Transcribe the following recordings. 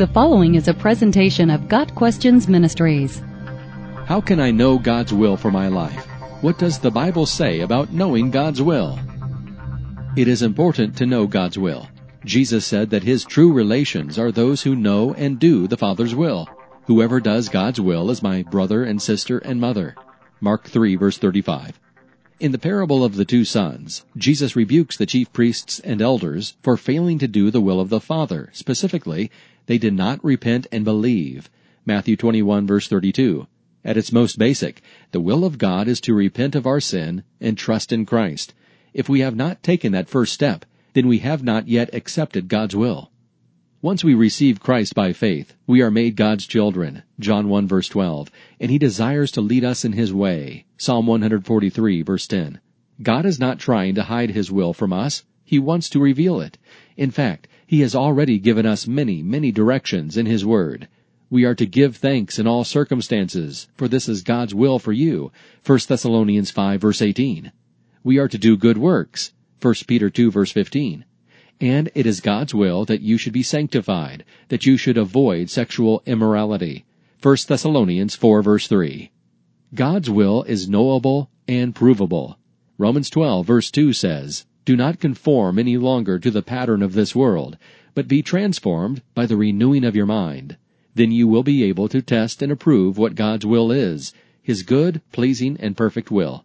The following is a presentation of Got Questions Ministries. How can I know God's will for my life? What does the Bible say about knowing God's will? It is important to know God's will. Jesus said that his true relations are those who know and do the Father's will. Whoever does God's will is my brother and sister and mother. Mark 3 verse 35. In the parable of the two sons, Jesus rebukes the chief priests and elders for failing to do the will of the Father. Specifically, they did not repent and believe. Matthew 21 verse 32. At its most basic, the will of God is to repent of our sin and trust in Christ. If we have not taken that first step, then we have not yet accepted God's will. Once we receive Christ by faith, we are made God's children, John 1 verse 12, and He desires to lead us in His way, Psalm 143 verse 10. God is not trying to hide His will from us, He wants to reveal it. In fact, He has already given us many, many directions in His Word. We are to give thanks in all circumstances, for this is God's will for you, 1 Thessalonians 5 verse 18. We are to do good works, 1 Peter 2 verse 15 and it is God's will that you should be sanctified, that you should avoid sexual immorality. 1 Thessalonians 4 verse 3. God's will is knowable and provable. Romans 12 verse 2 says, Do not conform any longer to the pattern of this world, but be transformed by the renewing of your mind. Then you will be able to test and approve what God's will is, His good, pleasing, and perfect will.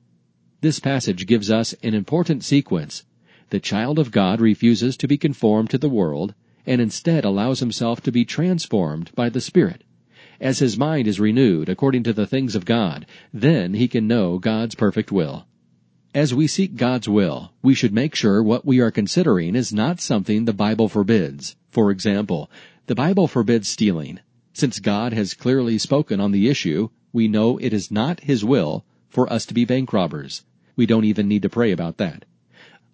This passage gives us an important sequence the child of God refuses to be conformed to the world and instead allows himself to be transformed by the Spirit. As his mind is renewed according to the things of God, then he can know God's perfect will. As we seek God's will, we should make sure what we are considering is not something the Bible forbids. For example, the Bible forbids stealing. Since God has clearly spoken on the issue, we know it is not His will for us to be bank robbers. We don't even need to pray about that.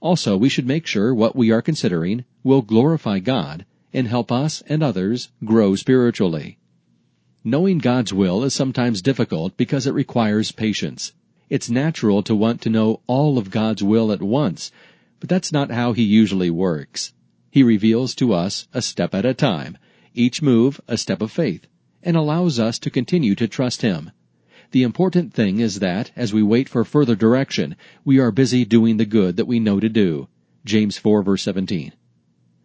Also, we should make sure what we are considering will glorify God and help us and others grow spiritually. Knowing God's will is sometimes difficult because it requires patience. It's natural to want to know all of God's will at once, but that's not how He usually works. He reveals to us a step at a time, each move a step of faith, and allows us to continue to trust Him. The important thing is that, as we wait for further direction, we are busy doing the good that we know to do. James 4 verse 17.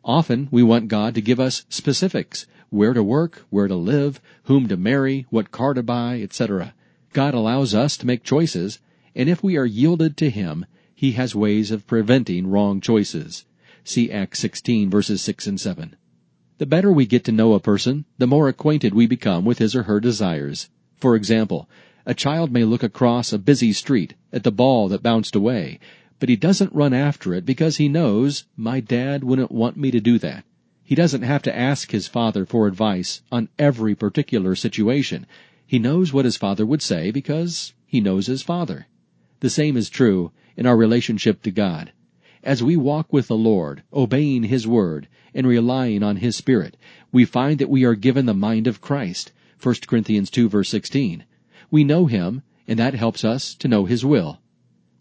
Often we want God to give us specifics, where to work, where to live, whom to marry, what car to buy, etc. God allows us to make choices, and if we are yielded to Him, He has ways of preventing wrong choices. See Acts 16 verses 6 and 7. The better we get to know a person, the more acquainted we become with his or her desires. For example, a child may look across a busy street at the ball that bounced away, but he doesn't run after it because he knows my dad wouldn't want me to do that. He doesn't have to ask his father for advice on every particular situation. He knows what his father would say because he knows his father. The same is true in our relationship to God. As we walk with the Lord, obeying His Word, and relying on His Spirit, we find that we are given the mind of Christ. 1 Corinthians 2 verse 16. We know Him, and that helps us to know His will.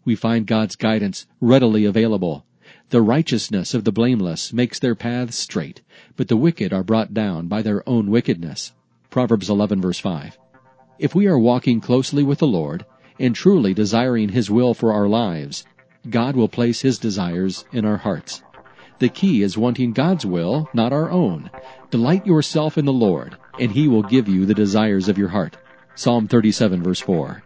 We find God's guidance readily available. The righteousness of the blameless makes their paths straight, but the wicked are brought down by their own wickedness. Proverbs 11 verse 5. If we are walking closely with the Lord and truly desiring His will for our lives, God will place His desires in our hearts. The key is wanting God's will, not our own. Delight yourself in the Lord, and He will give you the desires of your heart. Psalm 37 verse 4.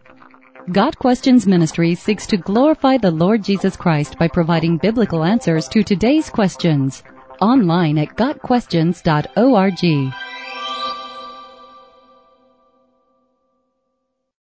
Got Questions Ministry seeks to glorify the Lord Jesus Christ by providing biblical answers to today's questions. Online at GotQuestions.org.